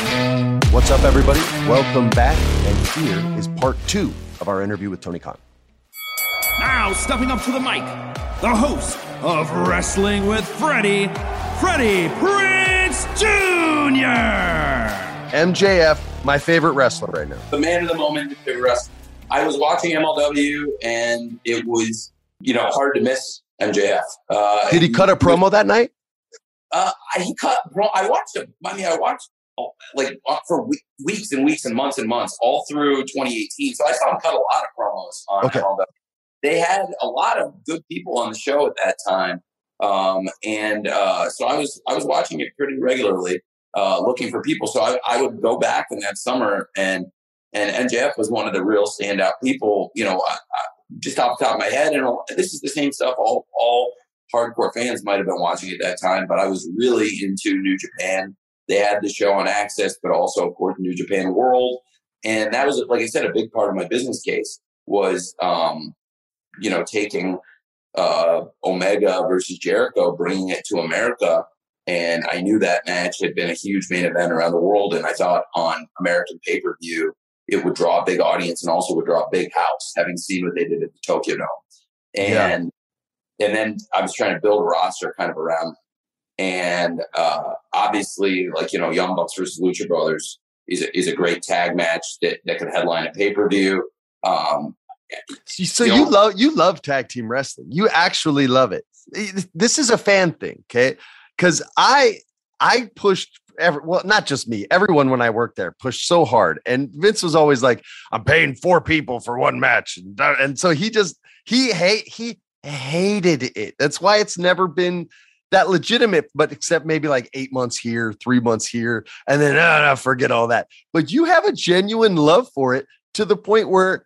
What's up, everybody? Welcome back. And here is part two of our interview with Tony Khan. Now, stepping up to the mic, the host of Wrestling with Freddie, Freddie Prinze Jr. MJF, my favorite wrestler right now. The man of the moment, favorite wrestler. I was watching MLW, and it was, you know, hard to miss MJF. Uh, Did he cut a promo that night? Uh, he cut. I watched him. I mean, I watched like uh, for weeks and weeks and months and months all through 2018. So I saw him cut a lot of promos on okay. They had a lot of good people on the show at that time, um, and uh, so I was I was watching it pretty regularly, uh, looking for people. So I, I would go back in that summer, and and MJF was one of the real standout people. You know, I, I, just off the top of my head, and this is the same stuff all all hardcore fans might have been watching at that time. But I was really into New Japan they had the show on AXS, but also, of course, New Japan World. And that was, like I said, a big part of my business case was, um, you know, taking uh, Omega versus Jericho, bringing it to America. And I knew that match had been a huge main event around the world. And I thought on American pay per view, it would draw a big audience and also would draw a big house, having seen what they did at the Tokyo Dome. And yeah. and then I was trying to build a roster kind of around and uh, obviously, like you know, Young Bucks versus Lucha Brothers is a, is a great tag match that that could headline a pay per view. Um, so you, love you love tag team wrestling. You actually love it. This is a fan thing, okay? Because I I pushed every well, not just me, everyone when I worked there pushed so hard, and Vince was always like, "I'm paying four people for one match," and, and so he just he hate he hated it. That's why it's never been that legitimate, but except maybe like eight months here, three months here, and then oh, no, forget all that. But you have a genuine love for it to the point where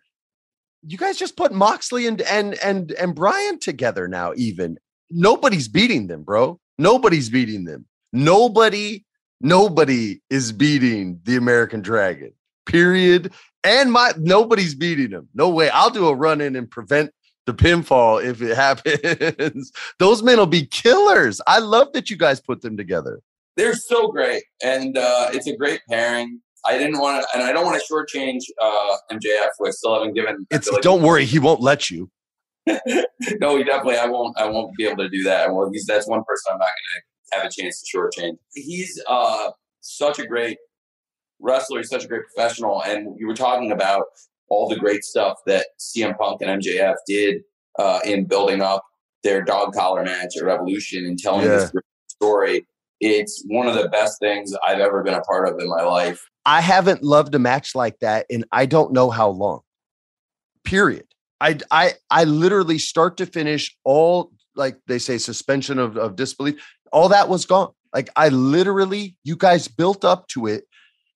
you guys just put Moxley and and and and Bryan together now. Even nobody's beating them, bro. Nobody's beating them. Nobody, nobody is beating the American Dragon. Period. And my nobody's beating them. No way. I'll do a run in and prevent the pinfall if it happens. Those men will be killers. I love that you guys put them together. They're so great, and uh, it's a great pairing. I didn't want to, and I don't want to shortchange uh, MJF. I still haven't given. It's like don't worry, he won't let you. no, he definitely. I won't. I won't be able to do that. Well, he's that's one person I'm not going to have a chance to shortchange. He's uh, such a great wrestler. He's such a great professional, and you were talking about all the great stuff that CM Punk and MJF did uh, in building up their dog collar match at Revolution and telling yeah. this story. It's one of the best things I've ever been a part of in my life. I haven't loved a match like that in I don't know how long. Period. I I I literally start to finish all like they say suspension of, of disbelief. All that was gone. Like I literally, you guys built up to it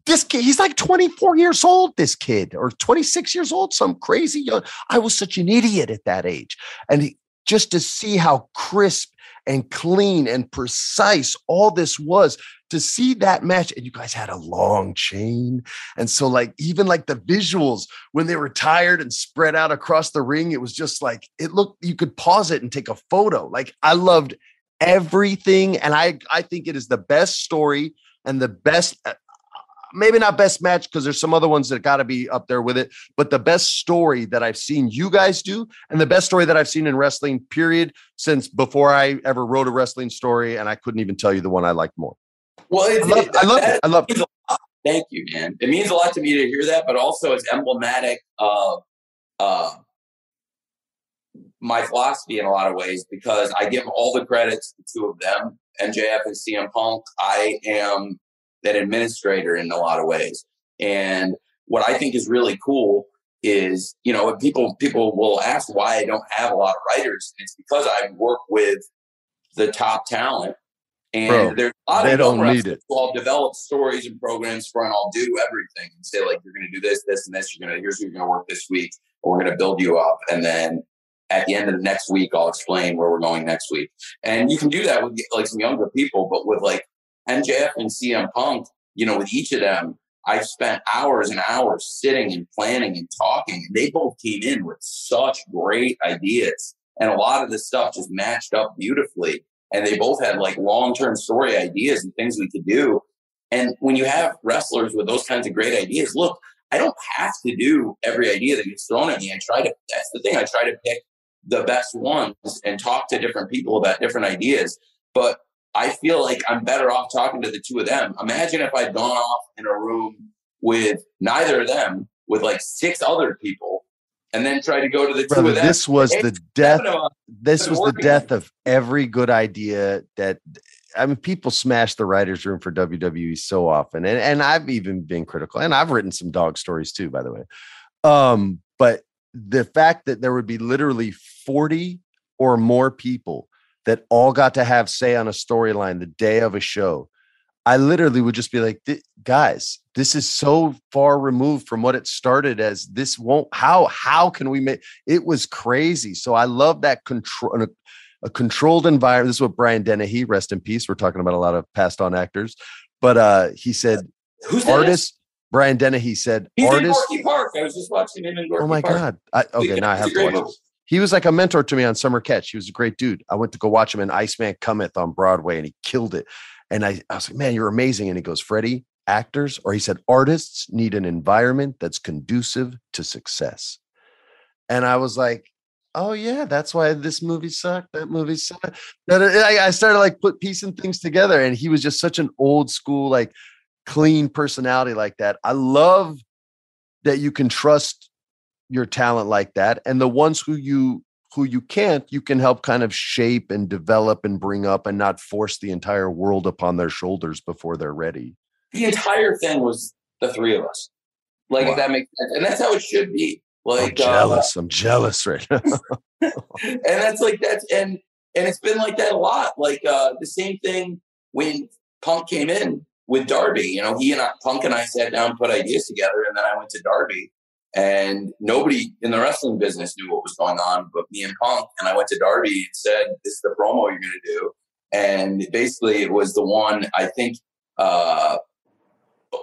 this kid, he's like 24 years old, this kid, or 26 years old, some crazy young. I was such an idiot at that age. And he, just to see how crisp and clean and precise all this was to see that match and you guys had a long chain and so like even like the visuals when they were tired and spread out across the ring it was just like it looked you could pause it and take a photo like i loved everything and i i think it is the best story and the best uh, maybe not best match because there's some other ones that got to be up there with it, but the best story that I've seen you guys do, and the best story that I've seen in wrestling, period, since before I ever wrote a wrestling story, and I couldn't even tell you the one I liked more. Well, I love, it, I love it. I love it. Thank you, man. It means a lot to me to hear that, but also it's emblematic of uh, my philosophy in a lot of ways because I give all the credit to the two of them, MJF and CM Punk. I am an administrator in a lot of ways. And what I think is really cool is, you know, people people will ask why I don't have a lot of writers. It's because I work with the top talent. And Bro, there's a lot they of don't need it. I'll develop stories and programs for, and I'll do everything and say like, you're going to do this, this, and this. You're going to here's who you're going to work this week. Or we're going to build you up, and then at the end of the next week, I'll explain where we're going next week. And you can do that with like some younger people, but with like MJF and CM Punk, you know, with each of them, I've spent hours and hours sitting and planning and talking. And They both came in with such great ideas. And a lot of the stuff just matched up beautifully. And they both had like long term story ideas and things we could do. And when you have wrestlers with those kinds of great ideas, look, I don't have to do every idea that gets thrown at me. I try to, that's the thing, I try to pick the best ones and talk to different people about different ideas. But I feel like I'm better off talking to the two of them. Imagine if I'd gone off in a room with neither of them, with like six other people, and then tried to go to the Brother, two of them. This was the death. This was the death of every good idea that I mean, people smash the writers' room for WWE so often, and and I've even been critical, and I've written some dog stories too, by the way. Um, but the fact that there would be literally forty or more people that all got to have say on a storyline the day of a show, I literally would just be like, guys, this is so far removed from what it started as. This won't. How how can we make it? Was crazy. So I love that control. A controlled environment. This is what Brian Dennehy, rest in peace. We're talking about a lot of passed on actors, but uh, he said, "Who's artist?" Brian Dennehy said, He's "Artist." In Gorky Park. I was just watching him in Gorky Oh my Park. god! I, okay, now I have to watch he was like a mentor to me on Summer Catch. He was a great dude. I went to go watch him in Iceman Cometh on Broadway and he killed it. And I, I was like, man, you're amazing. And he goes, Freddie, actors, or he said, artists need an environment that's conducive to success. And I was like, oh yeah, that's why this movie sucked. That movie sucked. I started like put piecing things together. And he was just such an old school, like clean personality like that. I love that you can trust your talent like that and the ones who you who you can't you can help kind of shape and develop and bring up and not force the entire world upon their shoulders before they're ready. The entire thing was the three of us. Like wow. if that makes sense and that's how it should be. Like I'm jealous uh, i'm jealous right now. And that's like that's and and it's been like that a lot like uh the same thing when punk came in with darby you know he and I, punk and i sat down put ideas together and then i went to darby and nobody in the wrestling business knew what was going on but me and Punk. And I went to Darby and said, This is the promo you're going to do. And basically, it was the one, I think, uh,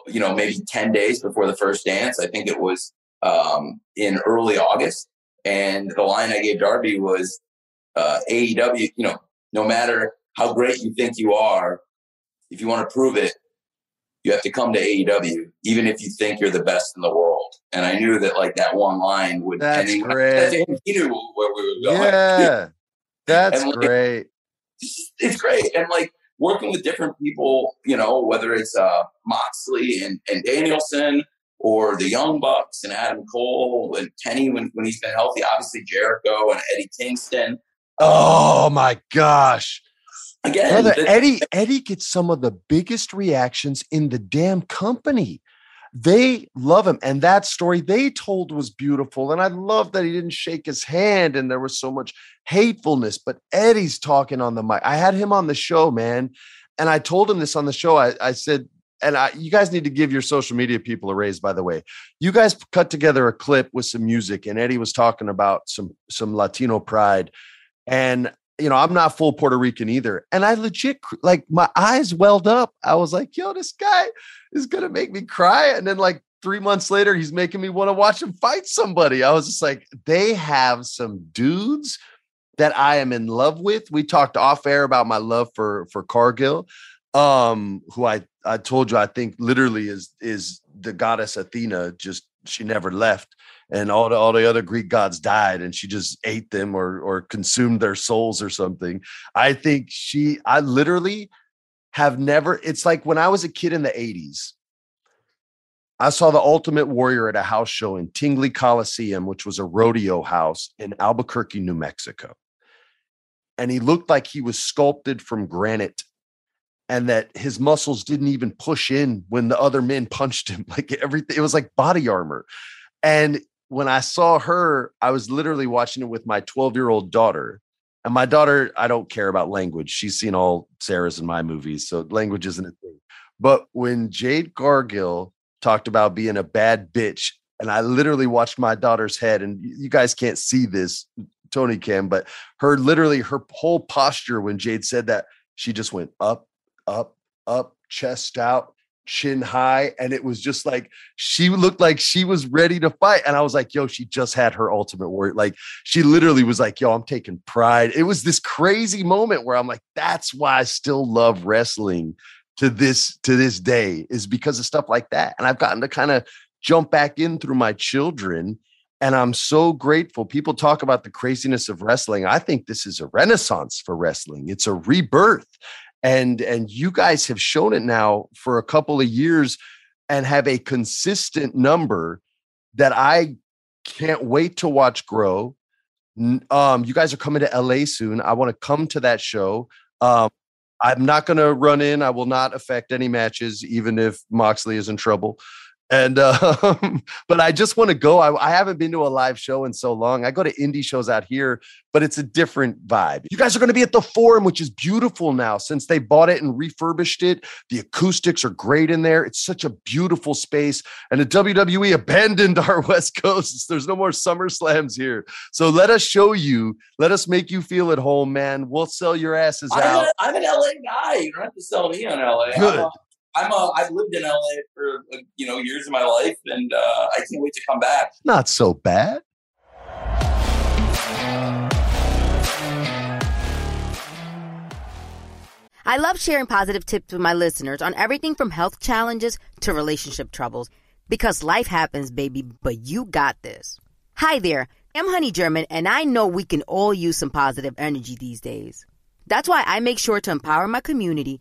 you know, maybe 10 days before the first dance. I think it was um, in early August. And the line I gave Darby was uh, AEW, you know, no matter how great you think you are, if you want to prove it, you have to come to AEW, even if you think you're the best in the world. And I knew that like that one line would. That's he, great. He knew where we were going. Yeah, that's and, like, great. It's, it's, great, and like working with different people, you know, whether it's uh, Moxley and, and Danielson or the Young Bucks and Adam Cole and Kenny when, when he's been healthy. Obviously Jericho and Eddie Kingston. Oh my gosh. Again, Brother, the, Eddie Eddie gets some of the biggest reactions in the damn company. They love him, and that story they told was beautiful. And I love that he didn't shake his hand, and there was so much hatefulness. But Eddie's talking on the mic. I had him on the show, man, and I told him this on the show. I, I said, and I, you guys need to give your social media people a raise. By the way, you guys cut together a clip with some music, and Eddie was talking about some some Latino pride, and you know, I'm not full Puerto Rican either. And I legit, like, my eyes welled up. I was like, yo, this guy is going to make me cry. And then, like, three months later, he's making me want to watch him fight somebody. I was just like, they have some dudes that I am in love with. We talked off air about my love for, for Cargill. um, who I I told you I think literally is is the goddess Athena. Just she never left, and all the all the other Greek gods died, and she just ate them or or consumed their souls or something. I think she. I literally have never. It's like when I was a kid in the '80s. I saw the Ultimate Warrior at a house show in Tingley Coliseum, which was a rodeo house in Albuquerque, New Mexico. And he looked like he was sculpted from granite and that his muscles didn't even push in when the other men punched him. Like everything, it was like body armor. And when I saw her, I was literally watching it with my 12 year old daughter. And my daughter, I don't care about language. She's seen all Sarah's and my movies, so language isn't a thing. But when Jade Cargill talked about being a bad bitch. And I literally watched my daughter's head, and you guys can't see this, Tony can, but her literally her whole posture when Jade said that, she just went up, up, up, chest out, chin high. And it was just like she looked like she was ready to fight. And I was like, yo, she just had her ultimate word. Like she literally was like, yo, I'm taking pride. It was this crazy moment where I'm like, that's why I still love wrestling to this to this day is because of stuff like that and i've gotten to kind of jump back in through my children and i'm so grateful people talk about the craziness of wrestling i think this is a renaissance for wrestling it's a rebirth and and you guys have shown it now for a couple of years and have a consistent number that i can't wait to watch grow um you guys are coming to la soon i want to come to that show um I'm not going to run in. I will not affect any matches, even if Moxley is in trouble. And uh, but I just want to go. I, I, haven't been to a live show in so long. I go to indie shows out here, but it's a different vibe. You guys are going to be at the Forum, which is beautiful now since they bought it and refurbished it. The acoustics are great in there. It's such a beautiful space. And the WWE abandoned our West Coast. There's no more Summer Slams here. So let us show you. Let us make you feel at home, man. We'll sell your asses I'm out. A, I'm an LA guy. You don't have to sell me on LA. Good. I'm a, I've lived in LA for uh, you know years of my life, and uh, I can't wait to come back. Not so bad. I love sharing positive tips with my listeners on everything from health challenges to relationship troubles because life happens, baby, but you got this. Hi there, I'm Honey German, and I know we can all use some positive energy these days. That's why I make sure to empower my community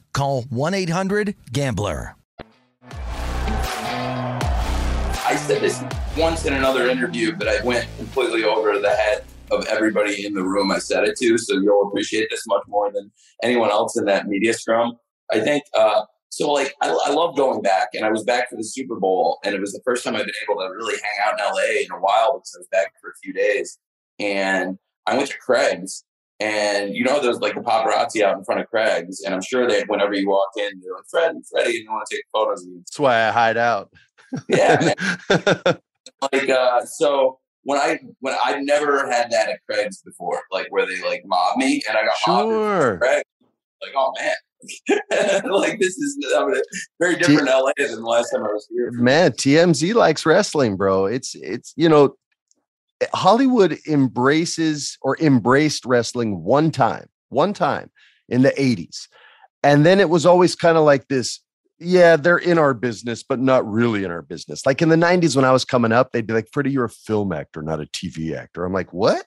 call 1-800-GAMBLER. I said this once in another interview, but I went completely over the head of everybody in the room I said it to, so you'll appreciate this much more than anyone else in that media scrum. I think uh, so like I, I love going back, and I was back for the Super Bowl, and it was the first time I've been able to really hang out in LA in a while because I was back for a few days. And I went to Craig's, and you know there's like the paparazzi out in front of Craig's, and I'm sure that whenever you walk in, they're like Fred, Freddie, and you want to take photos of you. That's why I hide out. Yeah, like uh, so when I when I've never had that at Craig's before, like where they like mob me, and I got sure. mobbed like, oh man, like this is I mean, very different T- LA than the last time I was here. Man, TMZ likes wrestling, bro. It's it's you know, Hollywood embraces or embraced wrestling one time, one time in the 80s. And then it was always kind of like this yeah, they're in our business, but not really in our business. Like in the 90s when I was coming up, they'd be like, Freddie, you're a film actor, not a TV actor. I'm like, what?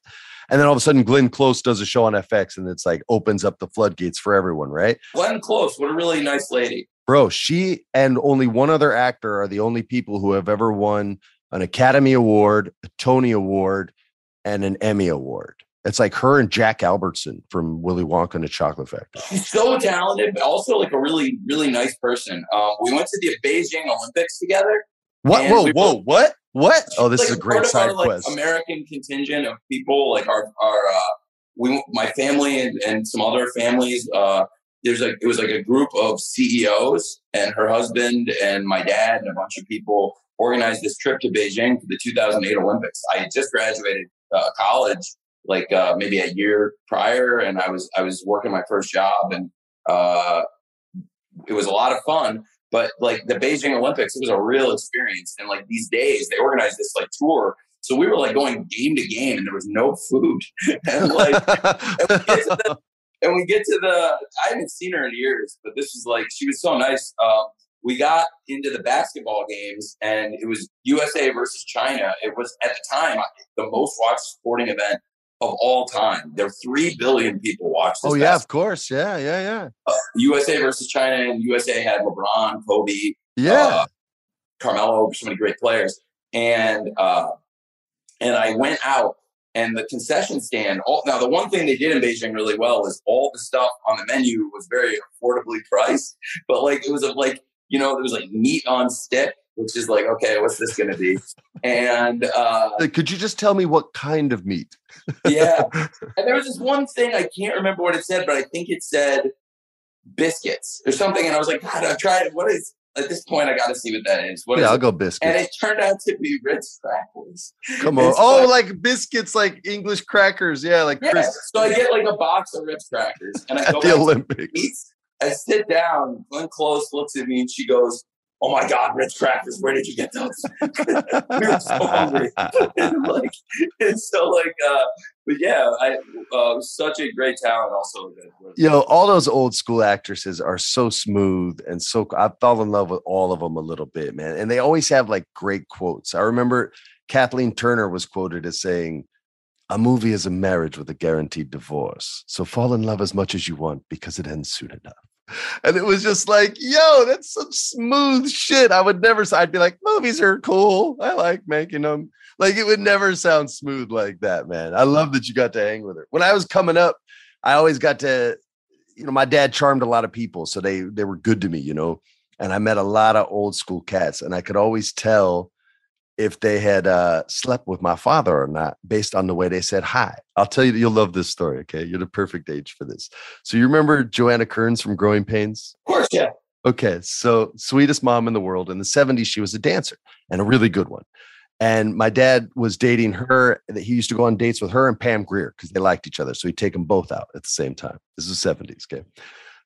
And then all of a sudden, Glenn Close does a show on FX and it's like opens up the floodgates for everyone, right? Glenn Close, what a really nice lady. Bro, she and only one other actor are the only people who have ever won an Academy Award, a Tony Award, and an Emmy Award. It's like her and Jack Albertson from Willy Wonka and the Chocolate Factory. She's so talented, but also like a really, really nice person. Um, we went to the Beijing Olympics together. What? Whoa, we whoa, what? What? Oh, this like, is a great side our, quest. Like, American contingent of people, like our, our, uh, we, my family and, and some other families. Uh, there's like it was like a group of CEOs and her husband and my dad and a bunch of people organized this trip to Beijing for the 2008 Olympics. I had just graduated uh, college like uh, maybe a year prior, and I was I was working my first job, and uh, it was a lot of fun. But like the Beijing Olympics, it was a real experience. And like these days, they organized this like tour. So we were like going game to game, and there was no food. and like, and we, the, and we, get to the, I haven't seen her in years, but this is like she was so nice. Um, we got into the basketball games, and it was USA versus China. It was at the time the most watched sporting event of all time. There are three billion people watch. oh yeah, of course, yeah, yeah, yeah. Uh, USA versus China, and USA had LeBron, Kobe, yeah, uh, Carmelo, so many great players, and uh, and I went out. And the concession stand. All, now, the one thing they did in Beijing really well is all the stuff on the menu was very affordably priced. But like, it was a, like you know, there was like meat on stick which is like, okay, what's this going to be? And uh, could you just tell me what kind of meat? yeah. And there was this one thing I can't remember what it said, but I think it said biscuits or something. And I was like, God, I've tried. What is at this point? I got to see what that is. What yeah, is I'll it? go biscuits. And it turned out to be Ritz crackers. Come on. oh, like biscuits, like English crackers. Yeah, like yeah. So I get like a box of Ritz crackers, and I at go the Olympics. I sit down. Glenn Close looks at me and she goes, oh my God, Ritz crackers, where did you get those? we were so hungry. and like, and so like, uh, but yeah, I uh, such a great talent. Also, you know, all those old school actresses are so smooth and so. I fell in love with all of them a little bit, man. And they always have like great quotes. I remember Kathleen Turner was quoted as saying, "A movie is a marriage with a guaranteed divorce. So fall in love as much as you want because it ends soon enough." And it was just like, yo, that's some smooth shit. I would never, I'd be like, movies are cool. I like making them. Like it would never sound smooth like that, man. I love that you got to hang with her. When I was coming up, I always got to, you know, my dad charmed a lot of people. So they, they were good to me, you know, and I met a lot of old school cats and I could always tell if they had uh, slept with my father or not based on the way they said hi. I'll tell you, you'll love this story. Okay. You're the perfect age for this. So you remember Joanna Kerns from Growing Pains? Of course, yeah. Okay. So, sweetest mom in the world. In the 70s, she was a dancer and a really good one. And my dad was dating her. That he used to go on dates with her and Pam Grier because they liked each other. So he'd take them both out at the same time. This is the 70s. Okay.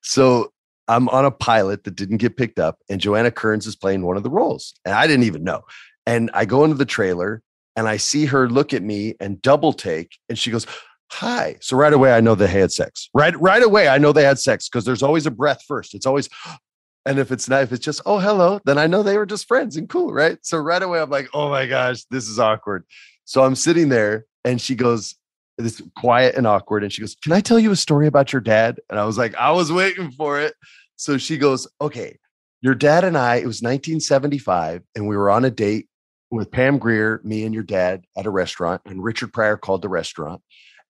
So I'm on a pilot that didn't get picked up, and Joanna Kerns is playing one of the roles. And I didn't even know. And I go into the trailer and I see her look at me and double take, and she goes, Hi. So right away, I know they had sex. Right, right away, I know they had sex because there's always a breath first. It's always, and if it's not, if it's just, oh, hello, then I know they were just friends and cool, right? So right away, I'm like, oh my gosh, this is awkward. So I'm sitting there and she goes, this quiet and awkward. And she goes, Can I tell you a story about your dad? And I was like, I was waiting for it. So she goes, Okay, your dad and I, it was 1975, and we were on a date with Pam Grier, me and your dad at a restaurant, and Richard Pryor called the restaurant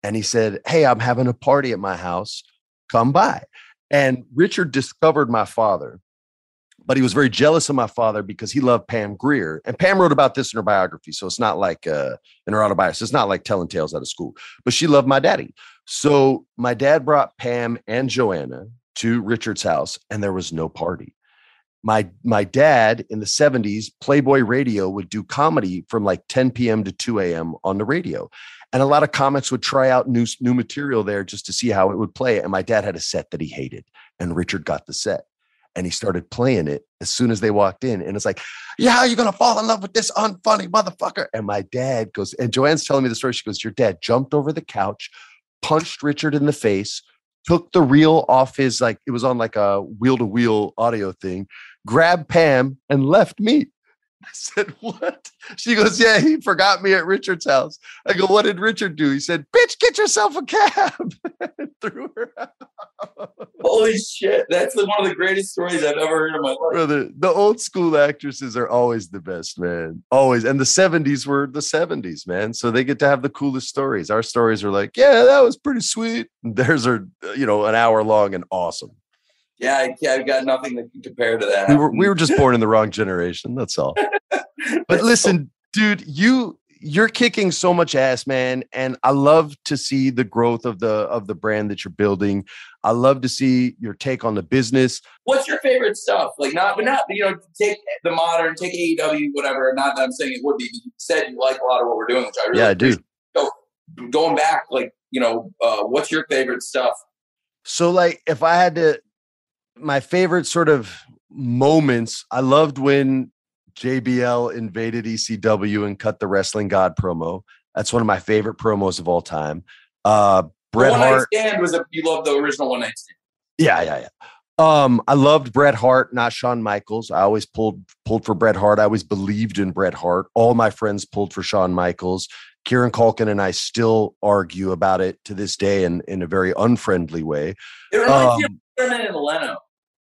and he said, Hey, I'm having a party at my house. Come by. And Richard discovered my father, but he was very jealous of my father because he loved Pam Grier. And Pam wrote about this in her biography. So it's not like uh, in her autobiography, it's not like telling tales out of school, but she loved my daddy. So my dad brought Pam and Joanna to Richard's house, and there was no party. My my dad in the 70s playboy radio would do comedy from like 10 p.m to 2 a.m on the radio. And a lot of comics would try out new new material there just to see how it would play. And my dad had a set that he hated and richard got the set. And he started playing it as soon as they walked in. And it's like yeah you're gonna fall in love with this unfunny motherfucker. And my dad goes and joanne's telling me the story. She goes your dad jumped over the couch punched richard in the face took the reel off his like it was on like a wheel to wheel audio thing grabbed Pam and left me. I said, What? She goes, Yeah, he forgot me at Richard's house. I go, What did Richard do? He said, Bitch, get yourself a cab. threw her out. Holy shit. That's one of the greatest stories I've ever heard in my life. Brother, the old school actresses are always the best, man. Always. And the 70s were the 70s, man. So they get to have the coolest stories. Our stories are like, Yeah, that was pretty sweet. Theirs are, uh, you know, an hour long and awesome yeah, I, have got nothing to compare to that. We were we were just born in the wrong generation. That's all. but listen, dude, you you're kicking so much ass, man, and I love to see the growth of the of the brand that you're building. I love to see your take on the business. What's your favorite stuff? Like not, but not you know, take the modern, take AEW, whatever. Not that I'm saying it would be. You said you like a lot of what we're doing, which I really yeah, I do. So going back, like you know, uh, what's your favorite stuff? So like, if I had to my favorite sort of moments, I loved when JBL invaded ECW and cut the Wrestling God promo. That's one of my favorite promos of all time. Uh, Bret one Hart. Night stand was a, you love the original One Night Stand. Yeah, yeah, yeah. Um, I loved Bret Hart, not Shawn Michaels. I always pulled pulled for Bret Hart. I always believed in Bret Hart. All my friends pulled for Shawn Michaels. Kieran Culkin and I still argue about it to this day in, in a very unfriendly way. It reminds um, me of Letterman and Leno.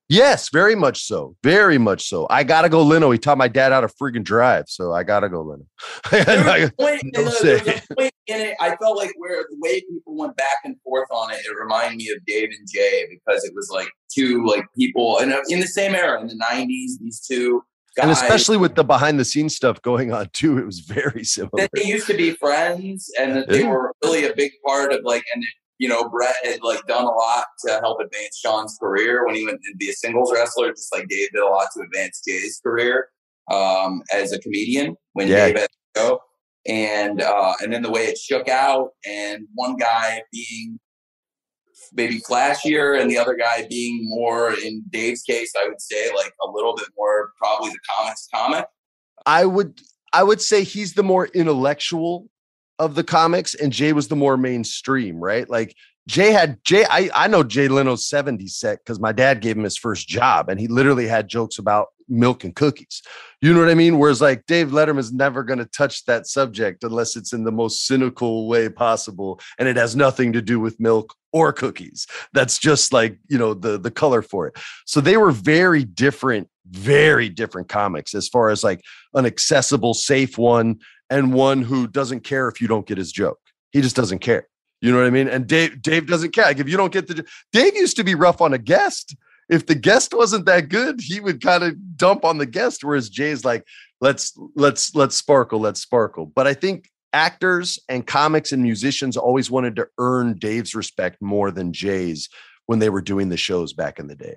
Yes, very much so. Very much so. I gotta go Leno. He taught my dad how to freaking drive, so I gotta go Leno. there point, in the, point in it, I felt like where the way people went back and forth on it, it reminded me of Dave and Jay because it was like two like people in, in the same era in the '90s. These two Guys. And especially with the behind the scenes stuff going on too, it was very similar. They used to be friends, and that they were really a big part of like, and you know, Bret had like done a lot to help advance Shawn's career when he went to be a singles wrestler, just like Dave did a lot to advance Jay's career um, as a comedian when yeah. Dave had to go. And uh, and then the way it shook out, and one guy being maybe flashier, and the other guy being more, in Dave's case, I would say like a little bit more probably the comics comic. I would I would say he's the more intellectual of the comics and Jay was the more mainstream, right? Like Jay had Jay, I, I know Jay Leno's 70s set because my dad gave him his first job and he literally had jokes about milk and cookies. You know what I mean? Whereas like Dave Letterman's never going to touch that subject unless it's in the most cynical way possible and it has nothing to do with milk or cookies. That's just like, you know, the the color for it. So they were very different, very different comics as far as like an accessible, safe one and one who doesn't care if you don't get his joke. He just doesn't care. You know what I mean? And Dave, Dave doesn't care. Like if you don't get the Dave used to be rough on a guest. If the guest wasn't that good, he would kind of dump on the guest. Whereas Jay's like, let's let's let's sparkle, let's sparkle. But I think actors and comics and musicians always wanted to earn Dave's respect more than Jay's when they were doing the shows back in the day.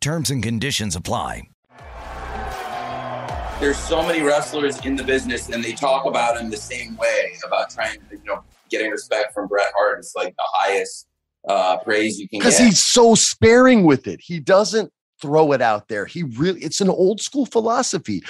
Terms and conditions apply. There's so many wrestlers in the business, and they talk about him the same way about trying, you know, getting respect from Bret Hart. It's like the highest uh, praise you can get because he's so sparing with it. He doesn't throw it out there. He really, it's an old school philosophy.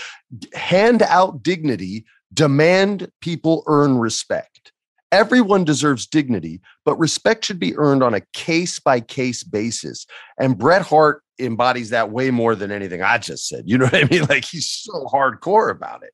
Hand out dignity, demand people earn respect. Everyone deserves dignity, but respect should be earned on a case by case basis. And Bret Hart embodies that way more than anything I just said. You know what I mean? Like he's so hardcore about it.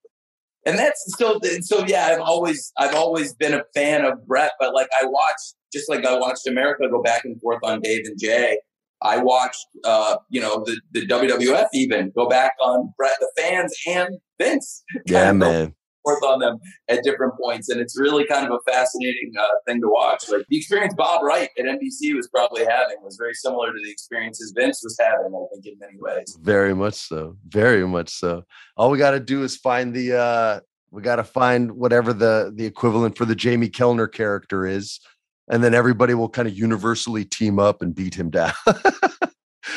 And that's so so yeah, I've always I've always been a fan of Bret, but like I watched just like I watched America go back and forth on Dave and Jay. I watched uh, you know, the, the WWF even go back on Bret the fans and Vince. Yeah, man forth on them at different points. And it's really kind of a fascinating uh, thing to watch. Like the experience Bob Wright at NBC was probably having was very similar to the experiences Vince was having, I think, in many ways. Very much so. Very much so. All we got to do is find the, uh, we got to find whatever the the equivalent for the Jamie Kellner character is, and then everybody will kind of universally team up and beat him down.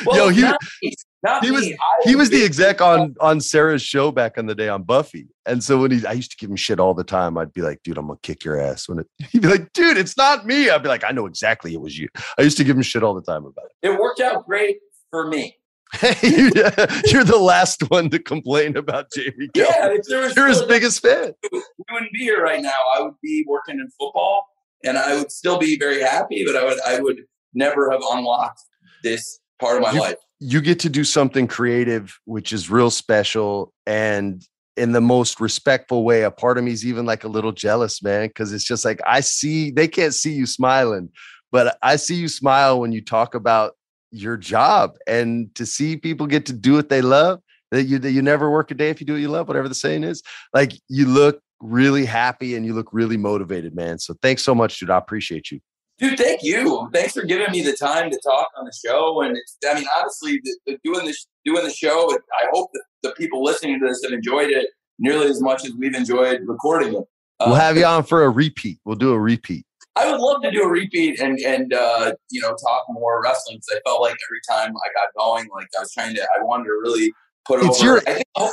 well, Yo, he, not he was he was the exec on on Sarah's show back in the day on Buffy, and so when he, I used to give him shit all the time. I'd be like, "Dude, I'm gonna kick your ass." When it, he'd be like, "Dude, it's not me," I'd be like, "I know exactly it was you." I used to give him shit all the time about it. It worked out great for me. You're the last one to complain about Jamie. Yeah, you're his biggest fan. We wouldn't be here right now. I would be working in football, and I would still be very happy. But I would I would never have unlocked this part of my you, life you get to do something creative, which is real special and in the most respectful way. A part of me is even like a little jealous, man, because it's just like I see they can't see you smiling, but I see you smile when you talk about your job and to see people get to do what they love. That you that you never work a day if you do what you love, whatever the saying is. Like you look really happy and you look really motivated, man. So thanks so much, dude. I appreciate you. Dude, thank you. Thanks for giving me the time to talk on the show. And it's, I mean, honestly, the, the doing this, doing the show, I hope that the people listening to this have enjoyed it nearly as much as we've enjoyed recording it. we'll have you on for a repeat. We'll do a repeat. I would love to do a repeat and and uh, you know talk more wrestling because I felt like every time I got going, like I was trying to, I wanted to really put it's over. Your, think, oh,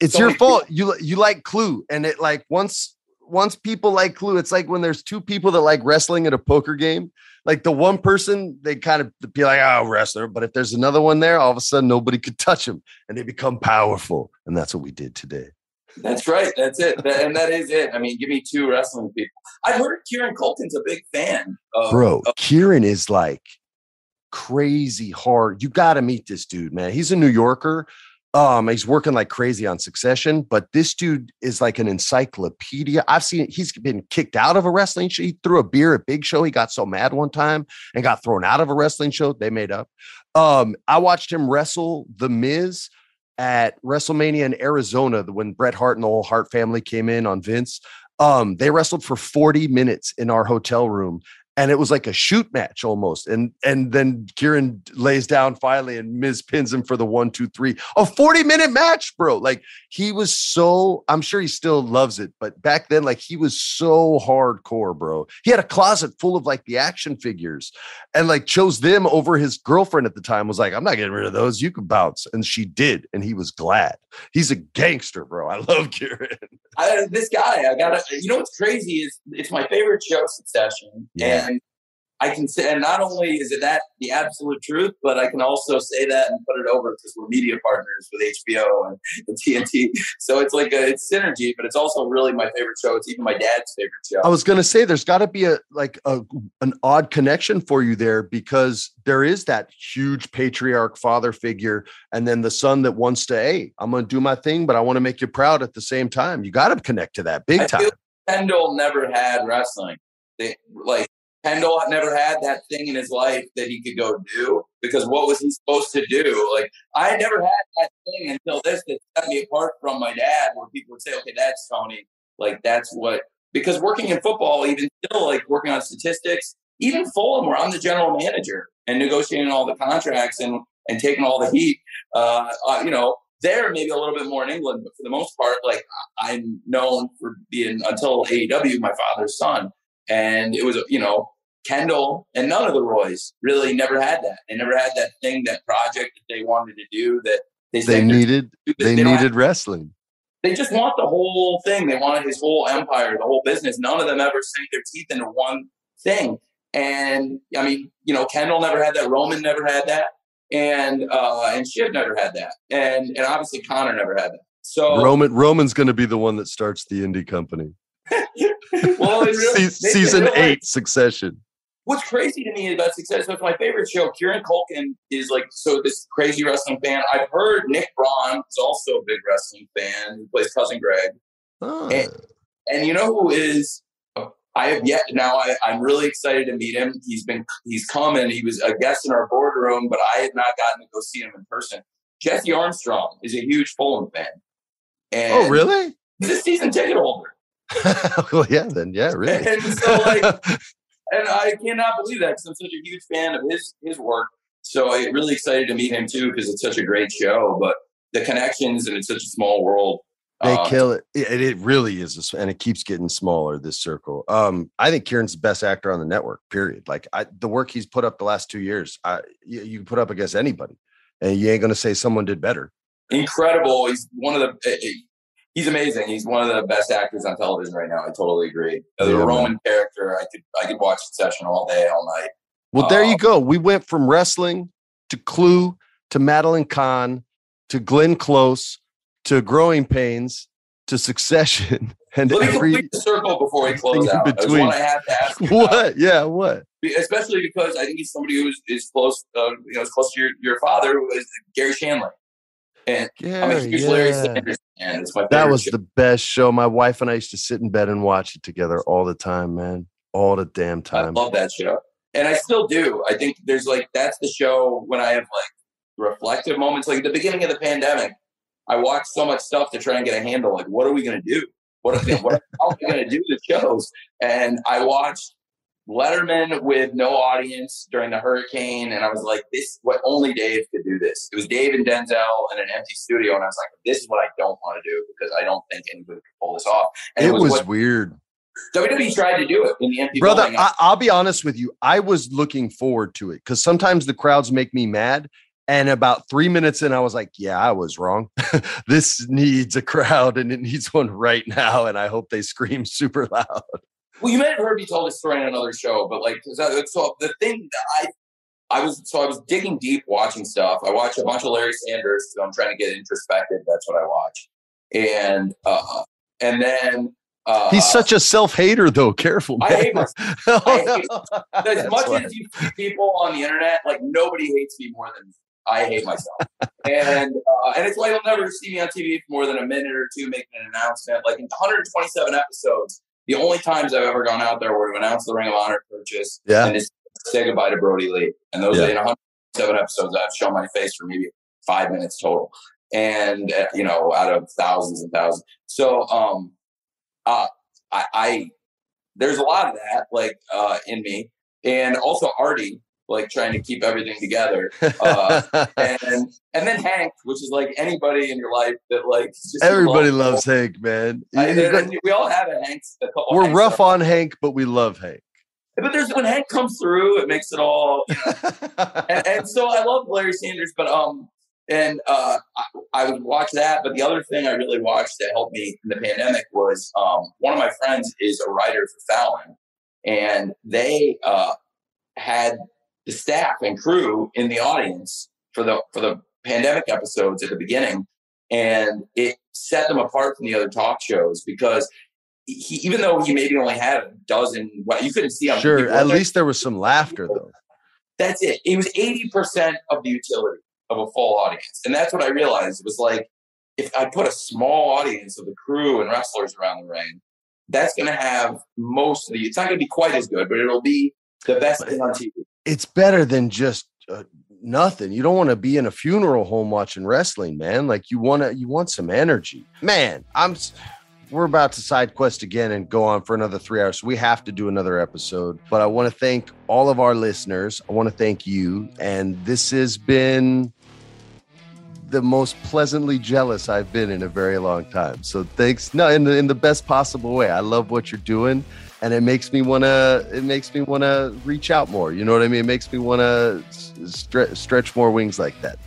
it's so your fault. People. You you like Clue, and it like once once people like Clue, it's like when there's two people that like wrestling at a poker game like the one person they kind of be like, oh, wrestler. But if there's another one there, all of a sudden nobody could touch them and they become powerful. And that's what we did today. That's right. That's it. That, and that is it. I mean, give me two wrestling people. I've heard Kieran Culkin's a big fan. Of, Bro, of- Kieran is like crazy hard. You got to meet this dude, man. He's a New Yorker. Um, he's working like crazy on Succession, but this dude is like an encyclopedia. I've seen he's been kicked out of a wrestling show. He threw a beer at Big Show. He got so mad one time and got thrown out of a wrestling show. They made up. Um, I watched him wrestle The Miz at WrestleMania in Arizona when Bret Hart and the whole Hart family came in on Vince. Um, they wrestled for 40 minutes in our hotel room and it was like a shoot match almost. And and then Kieran lays down finally, and Miz pins him for the one, two, three. A 40 minute match, bro. Like he was so, I'm sure he still loves it, but back then, like he was so hardcore, bro. He had a closet full of like the action figures and like chose them over his girlfriend at the time, was like, I'm not getting rid of those. You can bounce. And she did, and he was glad. He's a gangster, bro. I love Kieran. I, this guy, I gotta, you know what's crazy is it's my favorite show, Succession. Yeah. I can say, and not only is it that the absolute truth, but I can also say that and put it over because we're media partners with HBO and, and, TNT. So it's like a, it's synergy, but it's also really my favorite show. It's even my dad's favorite show. I was going to say there's got to be a like a an odd connection for you there because there is that huge patriarch father figure, and then the son that wants to, hey, I'm going to do my thing, but I want to make you proud at the same time. You got to connect to that big time. Kendall never had wrestling. They like Kendall never had that thing in his life that he could go do because what was he supposed to do? Like I never had that thing until this that set me apart from my dad, where people would say, "Okay, that's Tony." Like that's what because working in football, even still, like working on statistics, even Fulham, where I'm the general manager and negotiating all the contracts and and taking all the heat. Uh, uh, you know, there maybe a little bit more in England, but for the most part, like I'm known for being until AEW, my father's son. And it was, you know, Kendall and none of the Roys really never had that. They never had that thing, that project that they wanted to do that they, they needed. They, they needed wrestling. They just want the whole thing. They wanted his whole empire, the whole business. None of them ever sank their teeth into one thing. And I mean, you know, Kendall never had that. Roman never had that, and uh, and Shiv never had that, and and obviously Connor never had that. So Roman Roman's going to be the one that starts the indie company. Well, really, season eight, Succession. What's crazy to me about Succession? It's my favorite show. Kieran Culkin is like so this crazy wrestling fan. I've heard Nick Braun is also a big wrestling fan. Who plays cousin Greg, oh. and, and you know who is I have yet now. I, am really excited to meet him. He's been he's come and he was a guest in our boardroom, but I have not gotten to go see him in person. Jesse Armstrong is a huge Fulham fan. Oh, and oh, really? He's a season ticket holder. well, yeah, then yeah, really. And so, like, and I cannot believe that because I'm such a huge fan of his his work. So I'm really excited to meet him too because it's such a great show. But the connections and it's such a small world. They um, kill it. it. It really is, and it keeps getting smaller. This circle. Um, I think Kieran's the best actor on the network. Period. Like I, the work he's put up the last two years, I, you, you put up against anybody, and you ain't gonna say someone did better. Incredible. He's one of the. He's amazing. He's one of the best actors on television right now. I totally agree. The yeah, Roman man. character, I could I could watch Succession all day, all night. Well, there you um, go. We went from wrestling to Clue to Madeline Kahn to Glenn Close to Growing Pains to Succession and Let me every complete the circle before we close out. Between. What I have to ask. what? About. Yeah, what? Especially because I think he's somebody who is, is close, uh, you know, is close to your, your father, who is Garry Shandling. And Gary, I'm a huge yeah. Larry Sanders fan. That was show. the best show. My wife and I used to sit in bed and watch it together all the time, man. All the damn time. I love that show. And I still do. I think there's like that's the show when I have like reflective moments. Like at the beginning of the pandemic, I watched so much stuff to try and get a handle. Like, what are we gonna do? What are, what are we gonna do the shows? And I watched Letterman with no audience during the hurricane, and I was like, "This what only Dave could do this." It was Dave and Denzel in an empty studio, and I was like, "This is what I don't want to do because I don't think anybody could pull this off." And it, it was, was weird. WWE tried to do it in the empty brother. I, will be honest with you. I was looking forward to it because sometimes the crowds make me mad. And about three minutes in, I was like, "Yeah, I was wrong. this needs a crowd, and it needs one right now. And I hope they scream super loud." Well, you might have heard me tell this story on another show, but like, so the thing that I, I was, so I was digging deep watching stuff. I watch a bunch of Larry Sanders. So I'm trying to get introspective. That's what I watch. And, uh, and then, uh, He's such a self hater, though. Careful. Man. I hate myself. I hate, as much as you see people on the internet, like nobody hates me more than I hate myself. and uh, and it's why you'll never see me on TV for more than a minute or two making an announcement. Like in 127 episodes, the only times I've ever gone out there were to announce the Ring of Honor purchase yeah. and just say goodbye to Brodie Lee. And those yeah. in 107 episodes, I've shown my face for maybe five minutes total. And, uh, you know, out of thousands and thousands. So, um, uh, I, I, there's a lot of that, like, uh, in me. And also Artie, like trying to keep everything together. Uh, and and then Hank, which is like anybody in your life that like everybody loves Hank, man. I, we all have a Hank. We're Hanks rough on Hank, but we love Hank. But there's when Hank comes through, it makes it all. You know. and, and, so I love Larry Sanders, but um, and uh, I, I, would watch that. But the other thing I really watched that helped me in the pandemic was um, one of my friends is a writer for Fallon, and they uh had the staff and crew in the audience for the for the pandemic episodes at the beginning, and it set them apart from the other talk shows because he, even though he maybe only had a dozen, well, you couldn't see him. Sure, at least there was some laughter though. That's it. It was eighty percent of the utility of a full audience, and that's what I realized. It was like if I put a small audience of the crew and wrestlers around the ring, that's going to have most of the. It's not going to be quite as good, but it'll be the best thing on TV. It's better than just uh, nothing. You don't want to be in a funeral home watching wrestling, man. Like you want to, you want some energy, man. I'm. We're about to side quest again and go on for another three hours. So we have to do another episode. But I want to thank all of our listeners. I want to thank you. And this has been the most pleasantly jealous I've been in a very long time. So thanks. No, in the in the best possible way. I love what you're doing, and it makes me wanna. It makes me wanna reach out more. You know what I mean? It makes me wanna stre- stretch more wings like that.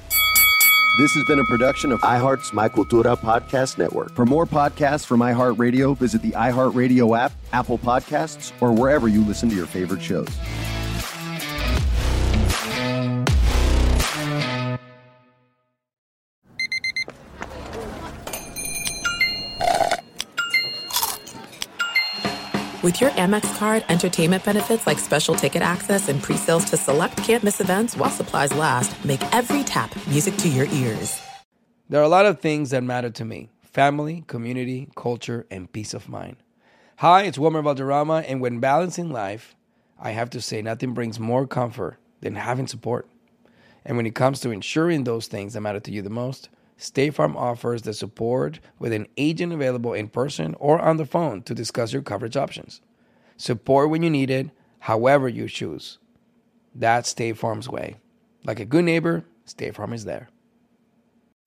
This has been a production of iHeart's My Cultura Podcast Network. For more podcasts from iHeartRadio, visit the iHeartRadio app, Apple Podcasts, or wherever you listen to your favorite shows. With your Amex card, entertainment benefits like special ticket access and pre-sales to select campus events while supplies last, make every tap music to your ears. There are a lot of things that matter to me. Family, community, culture, and peace of mind. Hi, it's Wilmer Valderrama, and when balancing life, I have to say nothing brings more comfort than having support. And when it comes to ensuring those things that matter to you the most, State Farm offers the support with an agent available in person or on the phone to discuss your coverage options. Support when you need it, however you choose. That's State Farm's way. Like a good neighbor, State Farm is there.